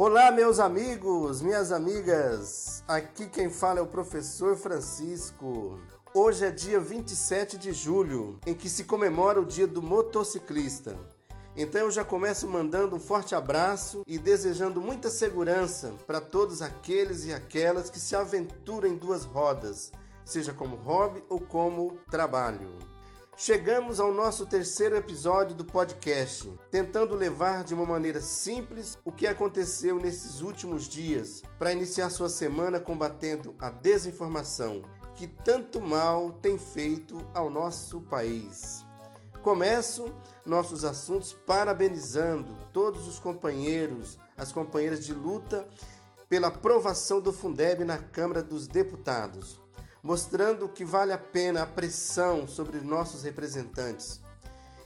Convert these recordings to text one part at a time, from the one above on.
Olá, meus amigos, minhas amigas. Aqui quem fala é o professor Francisco. Hoje é dia 27 de julho, em que se comemora o Dia do Motociclista. Então eu já começo mandando um forte abraço e desejando muita segurança para todos aqueles e aquelas que se aventuram em duas rodas, seja como hobby ou como trabalho. Chegamos ao nosso terceiro episódio do podcast, tentando levar de uma maneira simples o que aconteceu nesses últimos dias, para iniciar sua semana combatendo a desinformação que tanto mal tem feito ao nosso país. Começo nossos assuntos parabenizando todos os companheiros, as companheiras de luta pela aprovação do Fundeb na Câmara dos Deputados mostrando que vale a pena a pressão sobre nossos representantes.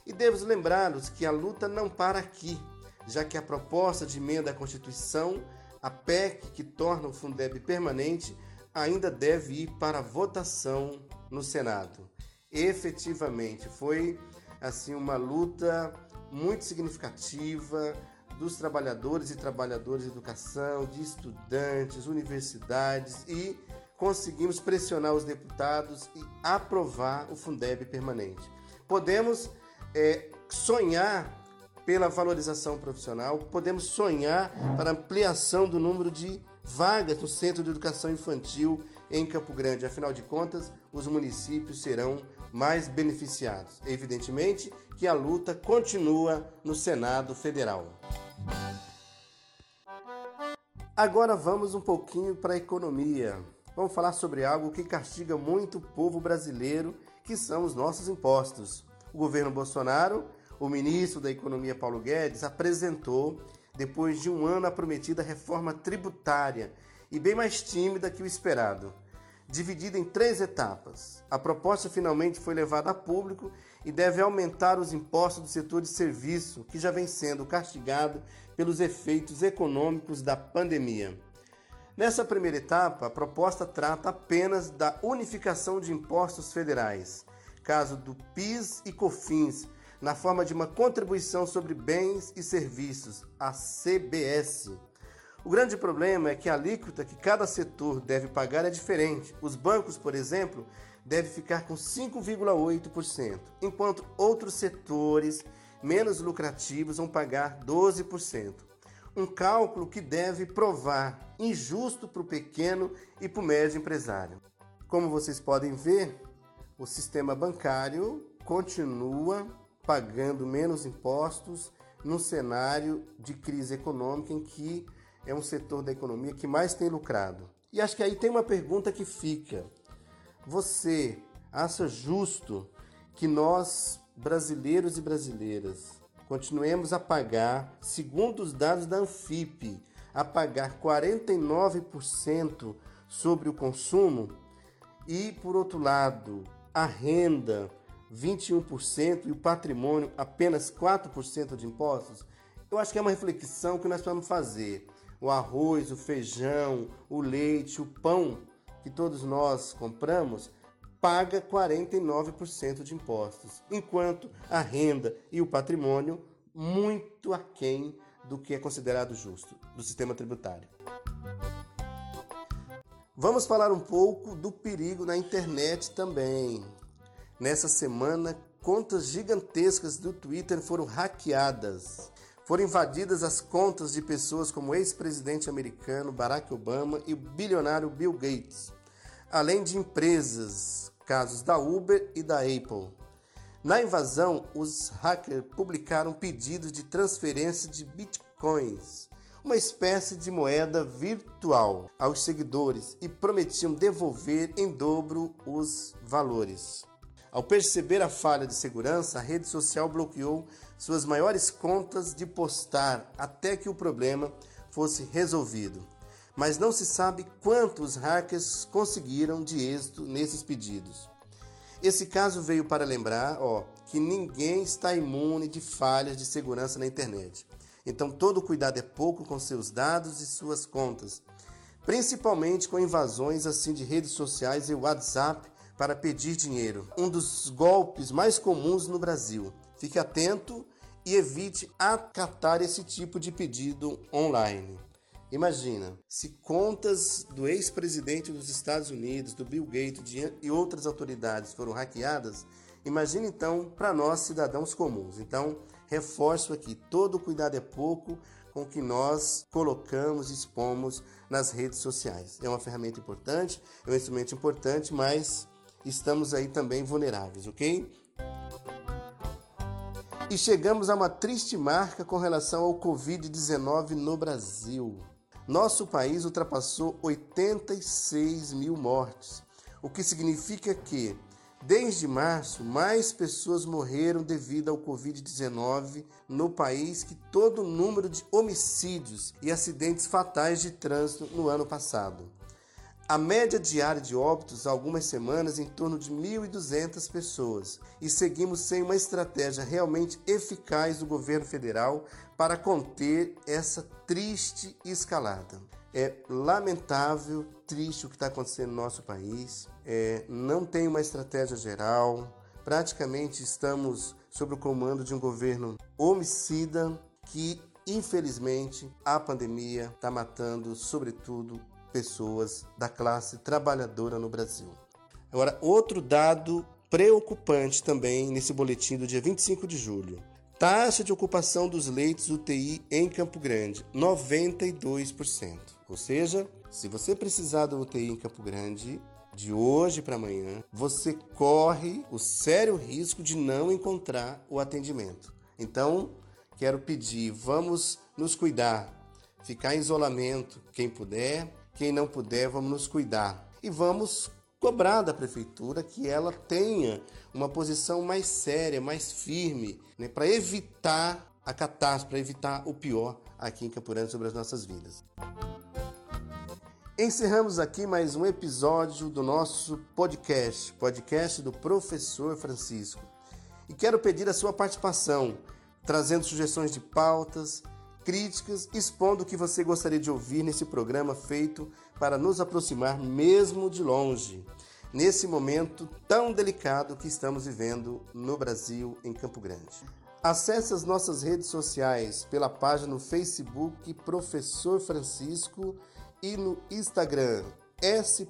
E devo lembrá-los que a luta não para aqui, já que a proposta de emenda à Constituição, a PEC que torna o Fundeb permanente, ainda deve ir para votação no Senado. Efetivamente, foi assim uma luta muito significativa dos trabalhadores e trabalhadoras de educação, de estudantes, universidades e conseguimos pressionar os deputados e aprovar o Fundeb permanente. Podemos é, sonhar pela valorização profissional, podemos sonhar para ampliação do número de vagas no Centro de Educação Infantil em Campo Grande. Afinal de contas, os municípios serão mais beneficiados. Evidentemente que a luta continua no Senado Federal. Agora vamos um pouquinho para a economia vamos falar sobre algo que castiga muito o povo brasileiro, que são os nossos impostos. O governo Bolsonaro, o ministro da Economia Paulo Guedes, apresentou, depois de um ano, a prometida reforma tributária e bem mais tímida que o esperado. Dividida em três etapas. A proposta finalmente foi levada a público e deve aumentar os impostos do setor de serviço, que já vem sendo castigado pelos efeitos econômicos da pandemia. Nessa primeira etapa, a proposta trata apenas da unificação de impostos federais, caso do PIS e COFINS, na forma de uma contribuição sobre bens e serviços, a CBS. O grande problema é que a alíquota que cada setor deve pagar é diferente. Os bancos, por exemplo, devem ficar com 5,8%, enquanto outros setores menos lucrativos vão pagar 12% um cálculo que deve provar injusto para o pequeno e para o médio empresário. Como vocês podem ver, o sistema bancário continua pagando menos impostos num cenário de crise econômica em que é um setor da economia que mais tem lucrado. E acho que aí tem uma pergunta que fica: você acha justo que nós, brasileiros e brasileiras, continuemos a pagar, segundo os dados da Anfip, a pagar 49% sobre o consumo e, por outro lado, a renda 21% e o patrimônio apenas 4% de impostos? Eu acho que é uma reflexão que nós precisamos fazer. O arroz, o feijão, o leite, o pão que todos nós compramos paga 49% de impostos, enquanto a renda e o patrimônio muito aquém do que é considerado justo do sistema tributário. Vamos falar um pouco do perigo na internet também. Nessa semana, contas gigantescas do Twitter foram hackeadas. Foram invadidas as contas de pessoas como o ex-presidente americano Barack Obama e o bilionário Bill Gates, além de empresas casos da Uber e da Apple. Na invasão, os hackers publicaram pedidos de transferência de bitcoins, uma espécie de moeda virtual, aos seguidores e prometiam devolver em dobro os valores. Ao perceber a falha de segurança, a rede social bloqueou suas maiores contas de postar até que o problema fosse resolvido mas não se sabe quantos hackers conseguiram de êxito nesses pedidos. Esse caso veio para lembrar ó, que ninguém está imune de falhas de segurança na internet. Então, todo cuidado é pouco com seus dados e suas contas, principalmente com invasões assim de redes sociais e WhatsApp para pedir dinheiro, um dos golpes mais comuns no Brasil. Fique atento e evite acatar esse tipo de pedido online. Imagina, se contas do ex-presidente dos Estados Unidos, do Bill Gates e outras autoridades foram hackeadas, imagine então para nós cidadãos comuns. Então, reforço aqui, todo cuidado é pouco com que nós colocamos e expomos nas redes sociais. É uma ferramenta importante, é um instrumento importante, mas estamos aí também vulneráveis, ok? E chegamos a uma triste marca com relação ao Covid-19 no Brasil. Nosso país ultrapassou 86 mil mortes, o que significa que Desde março, mais pessoas morreram devido ao Covid-19 no país que todo o número de homicídios e acidentes fatais de trânsito no ano passado. A média diária de óbitos há algumas semanas em torno de 1.200 pessoas e seguimos sem uma estratégia realmente eficaz do governo federal para conter essa triste escalada. É lamentável, triste o que está acontecendo no nosso país. É, não tem uma estratégia geral. Praticamente estamos sob o comando de um governo homicida que, infelizmente, a pandemia está matando, sobretudo, pessoas da classe trabalhadora no Brasil. Agora, outro dado preocupante também nesse boletim do dia 25 de julho. Taxa de ocupação dos leitos UTI em Campo Grande, 92%. Ou seja, se você precisar do UTI em Campo Grande, de hoje para amanhã, você corre o sério risco de não encontrar o atendimento. Então, quero pedir, vamos nos cuidar, ficar em isolamento, quem puder, quem não puder, vamos nos cuidar. E vamos cobrar da prefeitura que ela tenha uma posição mais séria, mais firme, né, para evitar a catástrofe, para evitar o pior aqui em Campurano sobre as nossas vidas. Encerramos aqui mais um episódio do nosso podcast, podcast do Professor Francisco. E quero pedir a sua participação, trazendo sugestões de pautas, críticas, expondo o que você gostaria de ouvir nesse programa feito para nos aproximar mesmo de longe, nesse momento tão delicado que estamos vivendo no Brasil, em Campo Grande. Acesse as nossas redes sociais pela página no Facebook Professor Francisco e no Instagram S.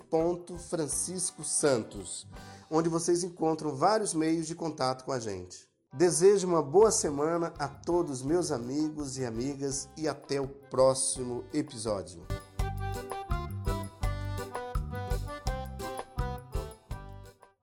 Francisco Santos, onde vocês encontram vários meios de contato com a gente. Desejo uma boa semana a todos meus amigos e amigas e até o próximo episódio.